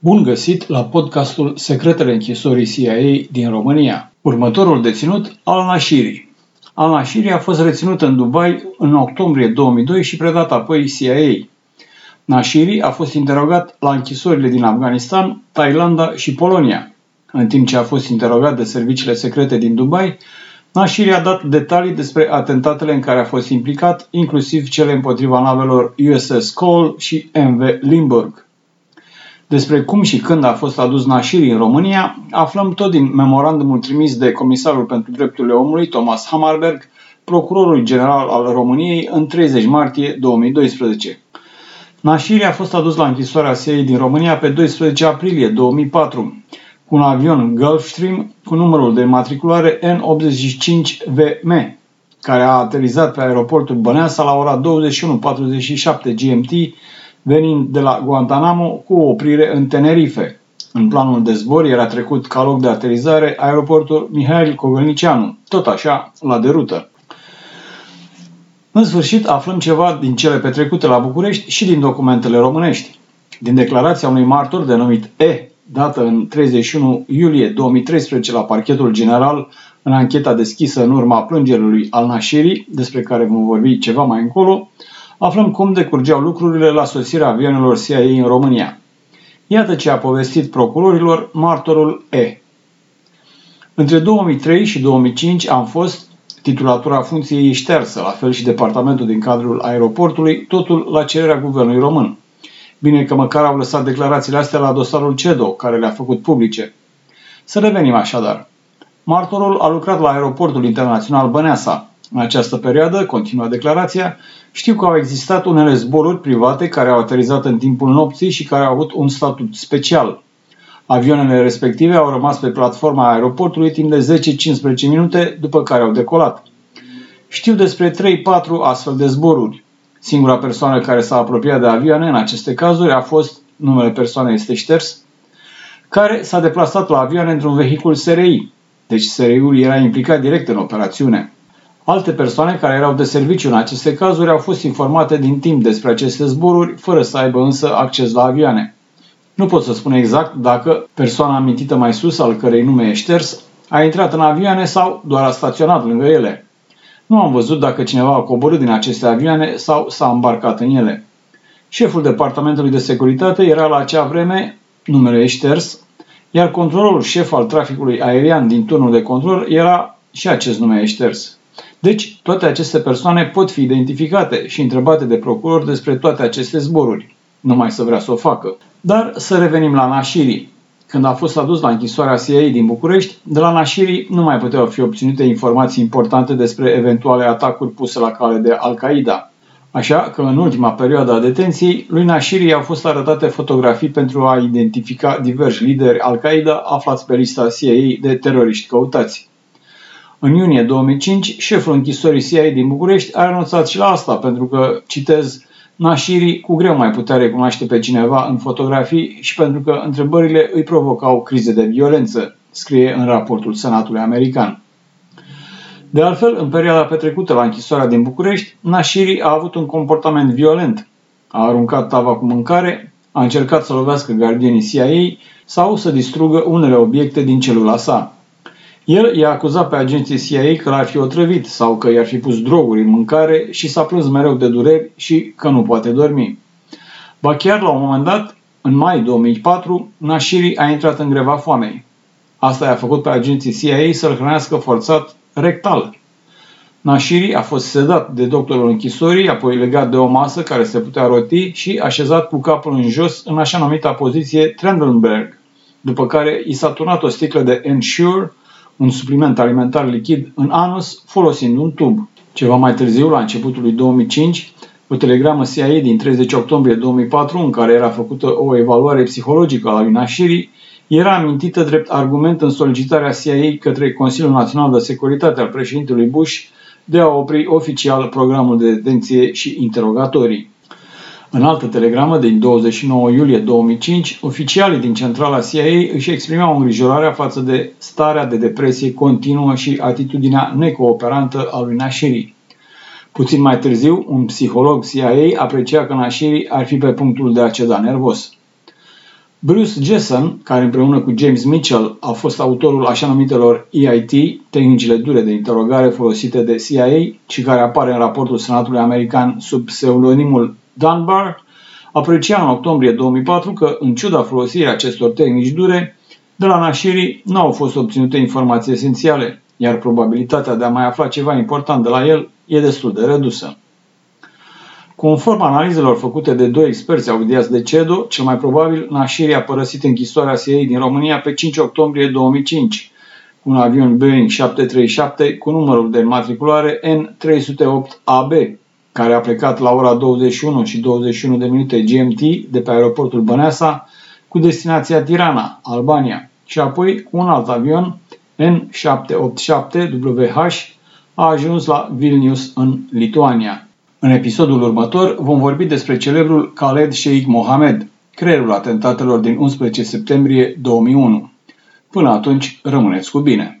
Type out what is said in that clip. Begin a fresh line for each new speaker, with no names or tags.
Bun găsit la podcastul Secretele închisorii CIA din România. Următorul deținut, al Nashiri. Al Nashiri a fost reținut în Dubai în octombrie 2002 și predat apoi CIA. Nashiri a fost interogat la închisorile din Afganistan, Thailanda și Polonia. În timp ce a fost interogat de serviciile secrete din Dubai, Nashiri a dat detalii despre atentatele în care a fost implicat, inclusiv cele împotriva navelor USS Cole și MV Limburg. Despre cum și când a fost adus Nashiri în România, aflăm tot din memorandumul trimis de Comisarul pentru Drepturile Omului, Thomas Hammarberg, procurorul general al României, în 30 martie 2012. Nashiri a fost adus la închisoarea CIA din România pe 12 aprilie 2004 cu un avion Gulfstream cu numărul de matriculare N85VM, care a aterizat pe aeroportul Băneasa la ora 21.47 GMT venind de la Guantanamo cu o oprire în Tenerife. În planul de zbor era trecut ca loc de aterizare aeroportul Mihail Cogălnicianu, tot așa, la derută. În sfârșit, aflăm ceva din cele petrecute la București și din documentele românești. Din declarația unui martor denumit E, dată în 31 iulie 2013 la parchetul general în ancheta deschisă în urma plângerii al Nașirii, despre care vom vorbi ceva mai încolo, aflăm cum decurgeau lucrurile la sosirea avionelor CIA în România. Iată ce a povestit procurorilor martorul E. Între 2003 și 2005 am fost titulatura funcției ștersă, la fel și departamentul din cadrul aeroportului, totul la cererea guvernului român. Bine că măcar au lăsat declarațiile astea la dosarul CEDO, care le-a făcut publice. Să revenim așadar. Martorul a lucrat la aeroportul internațional Băneasa, în această perioadă, continuă declarația, știu că au existat unele zboruri private care au aterizat în timpul nopții și care au avut un statut special. Avioanele respective au rămas pe platforma aeroportului timp de 10-15 minute după care au decolat. Știu despre 3-4 astfel de zboruri. Singura persoană care s-a apropiat de avioane în aceste cazuri a fost, numele persoanei este șters, care s-a deplasat la avioane într-un vehicul SRI. Deci SRI-ul era implicat direct în operațiune. Alte persoane care erau de serviciu în aceste cazuri au fost informate din timp despre aceste zboruri, fără să aibă însă acces la avioane. Nu pot să spun exact dacă persoana amintită mai sus, al cărei nume e șters, a intrat în avioane sau doar a staționat lângă ele. Nu am văzut dacă cineva a coborât din aceste avioane sau s-a îmbarcat în ele. Șeful departamentului de securitate era la acea vreme, numele e șters, iar controlorul șef al traficului aerian din turnul de control era și acest nume e șters. Deci, toate aceste persoane pot fi identificate și întrebate de procuror despre toate aceste zboruri. Nu mai să vrea să o facă. Dar să revenim la Nașiri. Când a fost adus la închisoarea CIA din București, de la Nașiri nu mai puteau fi obținute informații importante despre eventuale atacuri puse la cale de Al-Qaeda. Așa că în ultima perioadă a detenției, lui Nashiri au fost arătate fotografii pentru a identifica diversi lideri Al-Qaeda aflați pe lista CIA de teroriști căutați. În iunie 2005, șeful închisorii CIA din București a renunțat și la asta, pentru că, citez, Nashiri cu greu mai putea recunoaște pe cineva în fotografii și pentru că întrebările îi provocau crize de violență, scrie în raportul Senatului American. De altfel, în perioada petrecută la închisoarea din București, Nashiri a avut un comportament violent. A aruncat tava cu mâncare, a încercat să lovească gardienii CIA sau să distrugă unele obiecte din celula sa. El i-a acuzat pe agenții CIA că l-ar fi otrăvit sau că i-ar fi pus droguri în mâncare și s-a plâns mereu de dureri și că nu poate dormi. Ba chiar la un moment dat, în mai 2004, Nashiri a intrat în greva foamei. Asta i-a făcut pe agenții CIA să-l hrănească forțat rectal. Nashiri a fost sedat de doctorul închisorii, apoi legat de o masă care se putea roti și așezat cu capul în jos în așa numita poziție Trendelenberg, după care i s-a turnat o sticlă de Ensure un supliment alimentar lichid în anus folosind un tub. Ceva mai târziu, la începutul lui 2005, o telegramă CIA din 30 octombrie 2004, în care era făcută o evaluare psihologică a lui Nashiri, era amintită drept argument în solicitarea CIA către Consiliul Național de Securitate al președintelui Bush de a opri oficial programul de detenție și interogatorii. În altă telegramă din 29 iulie 2005, oficialii din centrala CIA își exprimau îngrijorarea față de starea de depresie continuă și atitudinea necooperantă a lui Nashiri. Puțin mai târziu, un psiholog CIA aprecia că Nashiri ar fi pe punctul de a ceda nervos. Bruce Jessen, care împreună cu James Mitchell a fost autorul așa numitelor EIT, tehnicile dure de interogare folosite de CIA și care apare în raportul Senatului American sub pseudonimul Dunbar, aprecia în octombrie 2004 că, în ciuda folosirii acestor tehnici dure, de la Nashiri nu au fost obținute informații esențiale, iar probabilitatea de a mai afla ceva important de la el e destul de redusă. Conform analizelor făcute de doi experți audiați de CEDO, cel mai probabil Nashiri a părăsit închisoarea CIA din România pe 5 octombrie 2005 cu un avion Boeing 737 cu numărul de matriculare N308AB, care a plecat la ora 21 și 21 de minute GMT de pe aeroportul Băneasa cu destinația Tirana, Albania, și apoi un alt avion N787WH a ajuns la Vilnius în Lituania. În episodul următor vom vorbi despre celebrul Khaled Sheikh Mohamed, creierul atentatelor din 11 septembrie 2001. Până atunci, rămâneți cu bine!